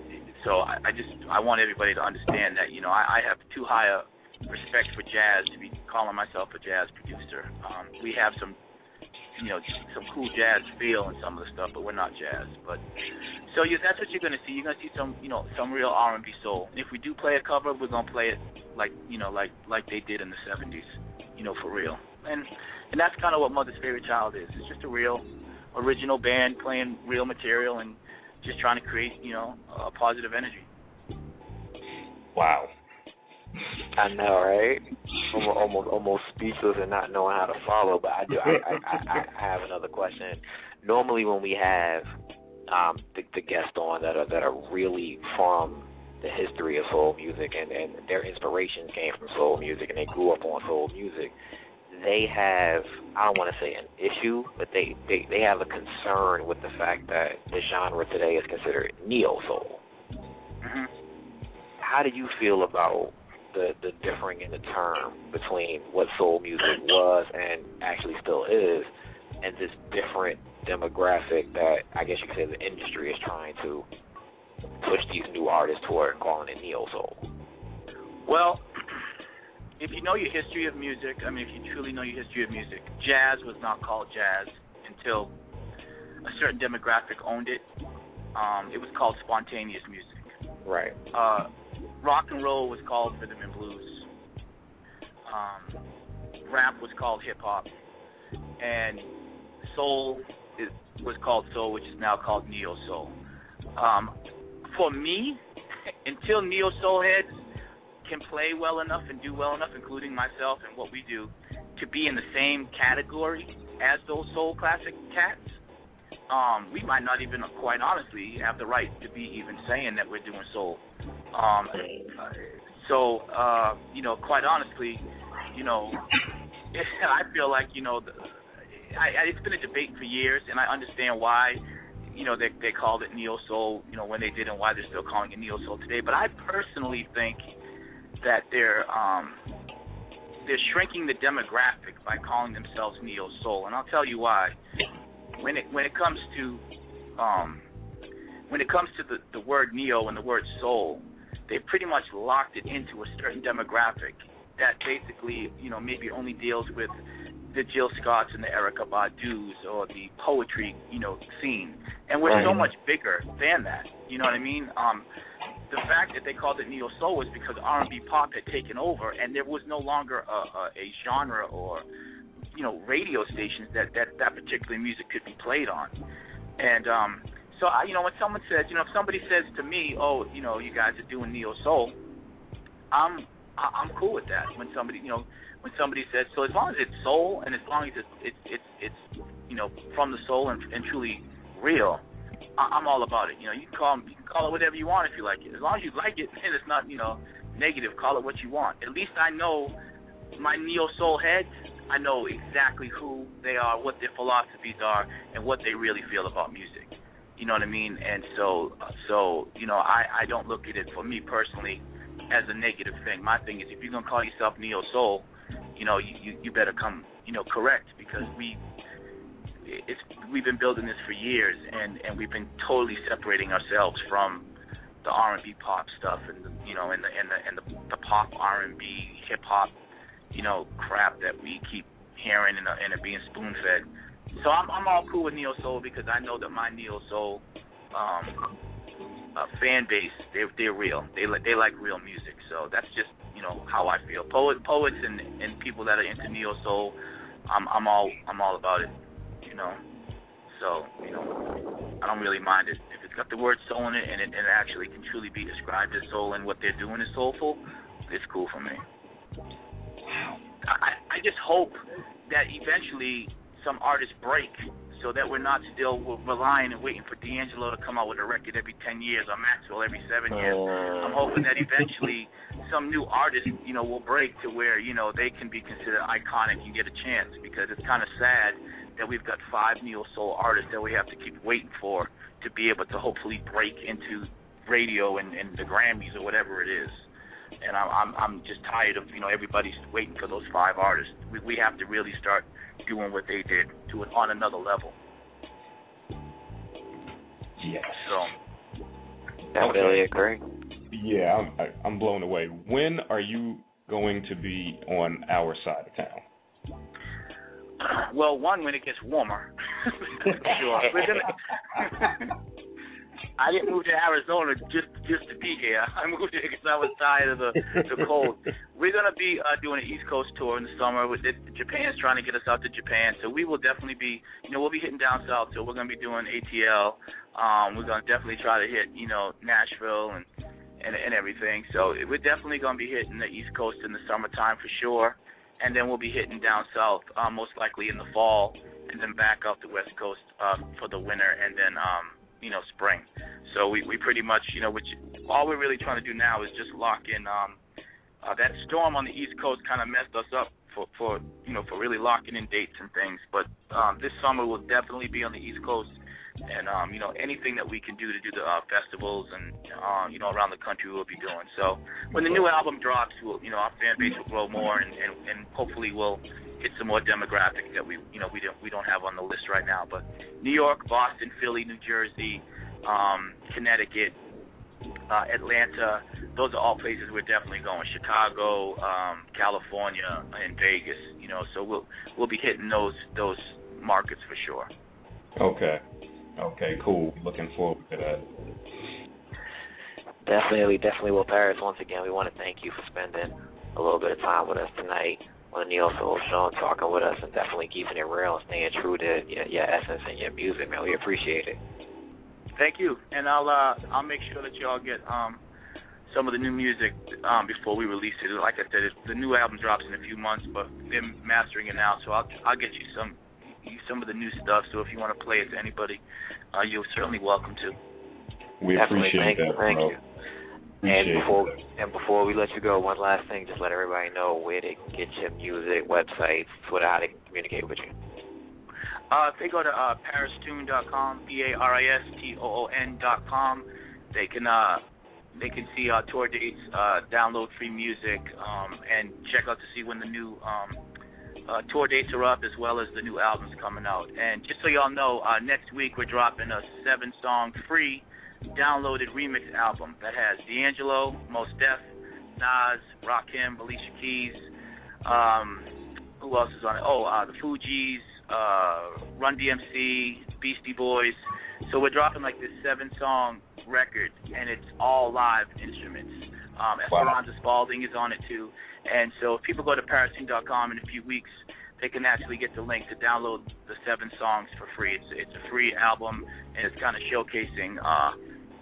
so I, I just I want everybody to understand that you know I, I have too high a respect for jazz to be calling myself a jazz producer. Um, we have some you know some cool jazz feel in some of the stuff, but we're not jazz. But so yeah, that's what you're gonna see. You're gonna see some you know some real R&B soul. If we do play a cover, we're gonna play it like you know like like they did in the 70s, you know for real. And and that's kind of what Mother's Favorite Child is. It's just a real original band playing real material and just trying to create, you know, a positive energy. Wow. I know, right? Almost, almost, almost speechless and not knowing how to follow. But I do. I, I, I, I have another question. Normally, when we have um, the, the guests on that are that are really from the history of soul music and and their inspirations came from soul music and they grew up on soul music, they have I don't want to say an issue, but they they they have a concern with the fact that the genre today is considered neo soul. Mm-hmm. How do you feel about the the differing in the term between what soul music was and actually still is, and this different demographic that I guess you could say the industry is trying to push these new artists toward calling it neo soul? Well, if you know your history of music, I mean, if you truly know your history of music, jazz was not called jazz until a certain demographic owned it. Um, it was called spontaneous music. Right. Uh, rock and roll was called rhythm and blues. Um, rap was called hip hop, and soul is, was called soul, which is now called neo soul. Um, for me, until neo soul heads can play well enough and do well enough, including myself and what we do, to be in the same category as those soul classic cats, um, we might not even, quite honestly, have the right to be even saying that we're doing soul. Um, so, uh, you know, quite honestly, you know, I feel like, you know, the, I, I, it's been a debate for years, and I understand why, you know, they they called it neo soul, you know, when they did, and why they're still calling it neo soul today. But I personally think that they're um, they're shrinking the demographic by calling themselves neo soul, and I'll tell you why. When it when it comes to um, when it comes to the the word neo and the word soul, they pretty much locked it into a certain demographic that basically you know maybe only deals with the Jill Scotts and the Erykah Badu's or the poetry you know scene, and we're so much bigger than that. You know what I mean? Um, the fact that they called it neo soul was because R&B pop had taken over, and there was no longer a, a, a genre or you know radio stations that that that particular music could be played on. And um, so I, you know, when someone says, you know, if somebody says to me, "Oh, you know, you guys are doing neo soul," I'm I'm cool with that. When somebody, you know, when somebody says, so as long as it's soul and as long as it's it's it's, it's you know from the soul and, and truly real, I'm all about it. You know, you can call you can call it whatever you want if you like it. As long as you like it and it's not you know negative, call it what you want. At least I know my neo soul heads. I know exactly who they are, what their philosophies are, and what they really feel about music. You know what I mean? And so, so you know, I I don't look at it for me personally as a negative thing. My thing is, if you're gonna call yourself neo soul, you know, you you, better come, you know, correct because we it's we've been building this for years, and and we've been totally separating ourselves from the R and B pop stuff, and the, you know, and the and the and the, the pop R and B hip hop, you know, crap that we keep hearing and and being spoon fed. So I'm I'm all cool with neo soul because I know that my neo soul um, uh, fan base they they're real. They like they like real music. So that's just you know how I feel. Poet poets and and people that are into neo soul, I'm I'm all I'm all about it You know. So, you know, I don't really mind it. If it's got the word soul in it and it, and it actually can truly be described as soul and what they're doing is soulful, it's cool for me. I, I just hope that eventually some artists break so that we're not still relying and waiting for D'Angelo to come out with a record every 10 years or Maxwell every seven years. Uh. I'm hoping that eventually some new artist, you know, will break to where, you know, they can be considered iconic and get a chance because it's kind of sad that we've got five neo soul artists that we have to keep waiting for to be able to hopefully break into radio and, and the Grammys or whatever it is. And I'm I'm, I'm just tired of you know everybody's waiting for those five artists. We we have to really start doing what they did to it on another level. Yes. So Definitely agree. Yeah, I'm, I'm blown away. When are you going to be on our side of town? Well, one when it gets warmer. sure. We're gonna. I didn't move to Arizona just just to be here. I moved here because I was tired of the the cold. We're gonna be uh, doing an East Coast tour in the summer. With it, Japan's trying to get us out to Japan, so we will definitely be. You know, we'll be hitting down south. So we're gonna be doing ATL. Um, we're gonna definitely try to hit. You know, Nashville and and and everything. So we're definitely gonna be hitting the East Coast in the summertime for sure and then we'll be hitting down south, uh, most likely in the fall, and then back up the west coast uh, for the winter, and then um, you know spring. So we we pretty much you know which all we're really trying to do now is just lock in. Um, uh, that storm on the east coast kind of messed us up for for you know for really locking in dates and things, but um, this summer will definitely be on the east coast. And um, you know anything that we can do to do the uh, festivals and uh, you know around the country we'll be doing. So when the new album drops, we'll you know our fan base will grow more and and, and hopefully we'll get some more demographic that we you know we don't we don't have on the list right now. But New York, Boston, Philly, New Jersey, um, Connecticut, uh, Atlanta, those are all places we're definitely going. Chicago, um, California, and Vegas. You know, so we'll we'll be hitting those those markets for sure. Okay. Okay, cool. Looking forward to that. Definitely, definitely. Well, Paris, once again, we want to thank you for spending a little bit of time with us tonight on the Neo Soul Show and talking with us and definitely keeping it real and staying true to your, your essence and your music, man. We appreciate it. Thank you, and I'll uh, I'll make sure that y'all get um, some of the new music um, before we release it. Like I said, it, the new album drops in a few months, but they're mastering it now, so I'll I'll get you some some of the new stuff. So if you want to play it to anybody, uh, you're certainly welcome to. We Definitely. appreciate Thank you. that, Thank bro. you. And before that. and before we let you go, one last thing, just let everybody know where they can get your music, websites, Twitter, how they can communicate with you. Uh, if they go to uh, paristoon.com, p-a-r-i-s-t-o-o-n dot com, they can uh, they can see our tour dates, uh, download free music, um, and check out to see when the new um, uh, tour dates are up, as well as the new albums coming out. And just so y'all know, uh, next week we're dropping a seven-song free downloaded remix album that has D'Angelo, Mos Def, Nas, Rakim, Alicia Keys. Um, who else is on it? Oh, uh, the Fugees, uh, Run DMC, Beastie Boys. So we're dropping like this seven song record, and it's all live instruments. Um, Wow. Esperanza Spalding is on it too. And so if people go to paristoon.com in a few weeks, they can actually get the link to download the seven songs for free. It's it's a free album, and it's kind of showcasing uh,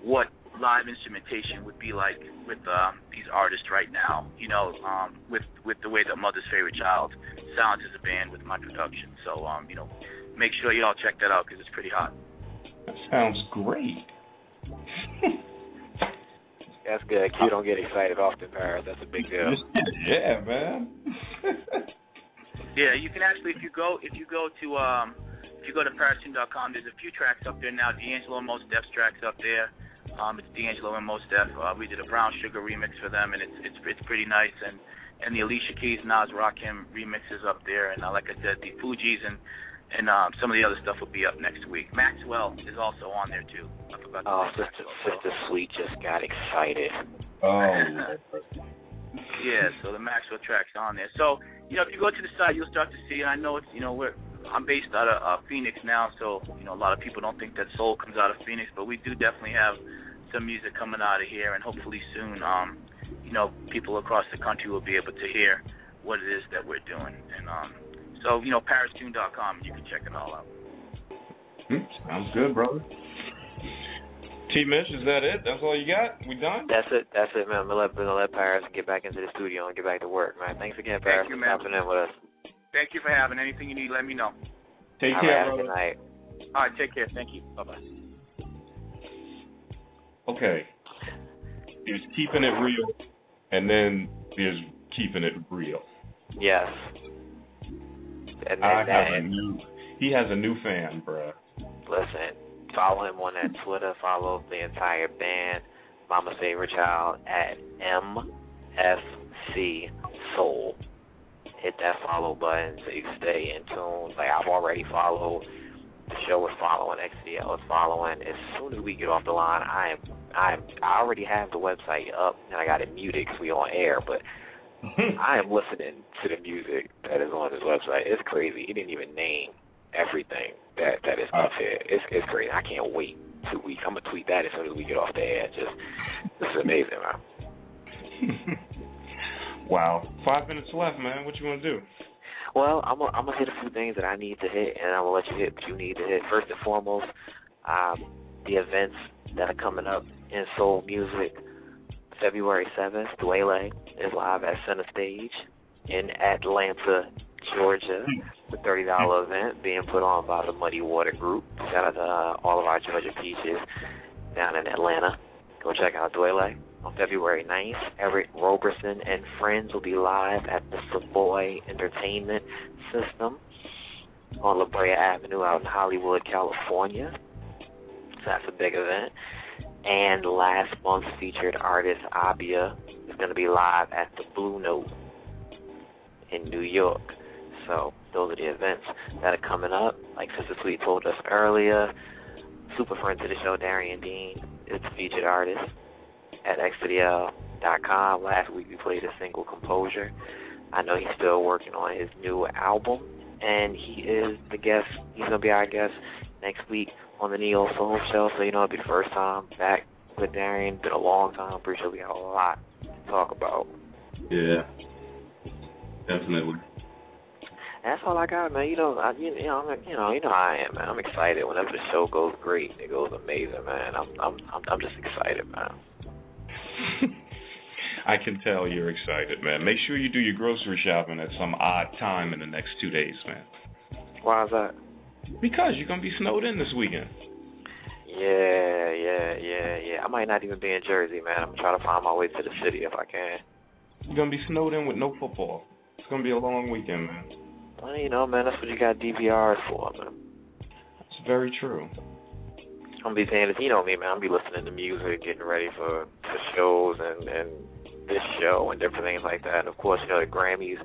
what live instrumentation would be like with uh, these artists right now. You know, um, with with the way that Mother's Favorite Child sounds as a band with my production. So um, you know, make sure y'all check that out because it's pretty hot. That sounds great. That's good. Q don't get excited often, Paris. That's a big deal. yeah, man. Yeah, you can actually if you go if you go to um if you go to paristoon.com, there's a few tracks up there now. D'Angelo and Mos Def's tracks up there. Um, it's D'Angelo and Mos Def. Uh, we did a Brown Sugar remix for them, and it's it's it's pretty nice. And and the Alicia Keys Nas Rakim remix is up there. And uh, like I said, the Fugees and and um, some of the other stuff will be up next week. Maxwell is also on there too. I forgot. to Oh, mention Sister, Maxwell. Sister Sweet just got excited. oh, Yeah, so the Maxwell track's on there. So, you know, if you go to the site, you'll start to see. And I know it's, you know, we're I'm based out of uh, Phoenix now, so you know, a lot of people don't think that soul comes out of Phoenix, but we do definitely have some music coming out of here, and hopefully soon, um, you know, people across the country will be able to hear what it is that we're doing. And um, so, you know, paristoon.com, you can check it all out. Hmm, sounds good, brother. T Mitch, is that it? That's all you got? We done? That's it. That's it, man. We'll let, we'll let Paris get back into the studio and get back to work, man. Thanks again, Paris, you, for man. stopping in with us. Thank you for having anything you need. Let me know. Take All care, right, have a brother. good night. All right, take care. Thank you. Bye bye. Okay. There's keeping it real, and then there's keeping it real. Yes. And, I and, have a new. He has a new fan, bruh. listen, follow him on that Twitter. Follow the entire band, Mama's Favorite Child at MFC Soul. Hit that follow button so you can stay in tune. Like I've already followed. The show is following. XDL is following. As soon as we get off the line, I am I am I already have the website up and I got it muted because we on air, but I am listening to the music that is on this website. It's crazy. He didn't even name everything that that is up here. It's it's crazy. I can't wait two weeks. I'm gonna tweet that as soon as we get off the air. Just this is amazing, man. wow. Five minutes left, man. What you to do? Well, I'm gonna, I'm hit a few things that I need to hit, and I'm gonna let you hit what you need to hit. First and foremost, um, the events that are coming up in soul music. February 7th, Dwele is live at Center Stage in Atlanta, Georgia. The $30 event being put on by the Muddy Water Group. Shout out to uh, all of our Georgia Peaches down in Atlanta. Go check out Dwele. On February 9th, Eric Roberson and friends will be live at the Savoy Entertainment System on La Brea Avenue out in Hollywood, California. So that's a big event. And last month's featured artist Abia is going to be live at the Blue Note in New York. So those are the events that are coming up. Like Sister Sweet told us earlier, super friend to the show, Darian Dean, is the featured artist at xtdl.com. Last week we played a single composure. I know he's still working on his new album, and he is the guest. He's gonna be our guest next week on the Neo Soul Show. So you know it'll be the first time back with Darian. Been a long time. Pretty sure we got a lot to talk about. Yeah, definitely. That's all I got, man. You know, I, you, know, I'm, you know, you know, how I am, man. I'm excited whenever the show goes great. It goes amazing, man. I'm, I'm, I'm, I'm just excited, man. I can tell you're excited, man. Make sure you do your grocery shopping at some odd time in the next two days, man. Why is that? Because you're gonna be snowed in this weekend. Yeah, yeah, yeah, yeah. I might not even be in Jersey, man. I'm trying to find my way to the city if I can. You're gonna be snowed in with no football. It's gonna be a long weekend, man. Well, you know, man, that's what you got DVRs for, man. It's very true. I'm be saying this, you know me, man. I'm be listening to music, getting ready for for shows and and this show and different things like that. And of course, you know the Grammys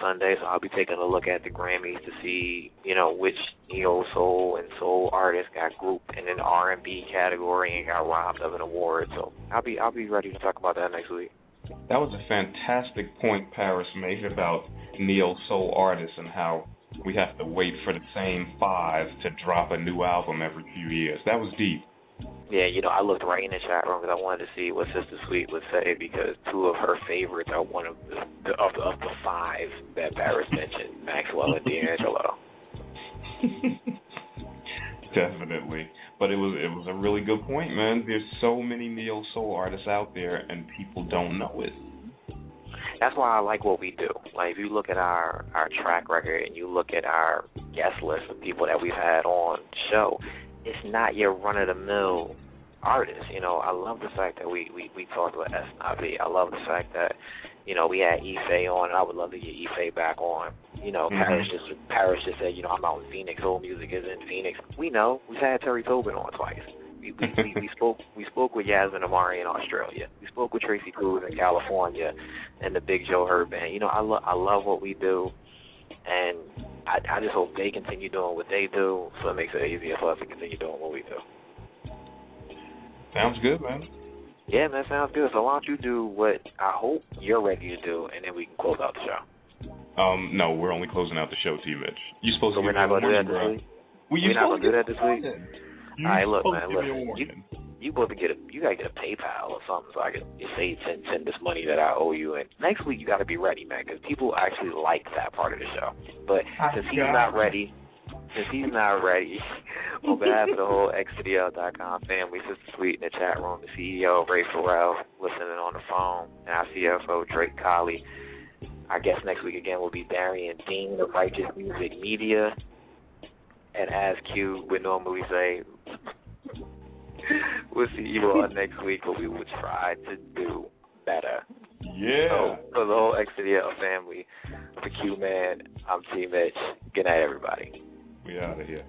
Sunday, so I'll be taking a look at the Grammys to see, you know, which neo soul and soul artists got grouped in an R and B category and got robbed of an award. So I'll be I'll be ready to talk about that next week. That was a fantastic point Paris made about neo soul artists and how we have to wait for the same five to drop a new album every few years. That was deep. Yeah, you know, I looked right in the chat room because I wanted to see what Sister Sweet would say because two of her favorites are one of the, of the of the five that Paris mentioned, Maxwell and D'Angelo. Definitely, but it was it was a really good point, man. There's so many neo soul artists out there, and people don't know it. That's why I like what we do. Like if you look at our our track record and you look at our guest list of people that we've had on show, it's not your run of the mill artist. You know, I love the fact that we we we talked about S9V. I love the fact that you know we had Ife on, and I would love to get Ife back on. You know, Mhm. Paris just Paris just said, you know, I'm out in Phoenix. Soul music is in Phoenix. We know. We've had Terry Tobin on twice. We we, we, we spoke we spoke with Yasmin Amari in Australia. We spoke with Tracy Cruz in California, and the Big Joe Herb band. You know, I love I love what we do, and I I just hope they continue doing what they do, so it makes it easier for us to continue doing what we do. Sounds good, man. Yeah, man, sounds good. So why don't you do what I hope you're ready to do, and then we can close out the show. Um, no, we're only closing out the show, to you, Mitch. You supposed So to we're not gonna do that this week. Well, We're not do to that this week. You All right, look, man, to give me a listen, you-. You supposed to get a you gotta get a PayPal or something so I can say send send this money that I owe you. And next week you got to be ready, man, because people actually like that part of the show. But since he's not ready, since he's not ready, on behalf of the whole XTDL.com family, Sister Sweet in the chat room, the CEO Ray Farrell listening on the phone, and our CFO Drake Colley. I guess next week again will be Darian Dean of Righteous Music Media. And as Q would normally say, we'll see you all next week, but we will try to do better. Yeah. So, for the whole XTDL family, for Q Man, I'm T Mitch. Good night, everybody. We out of here.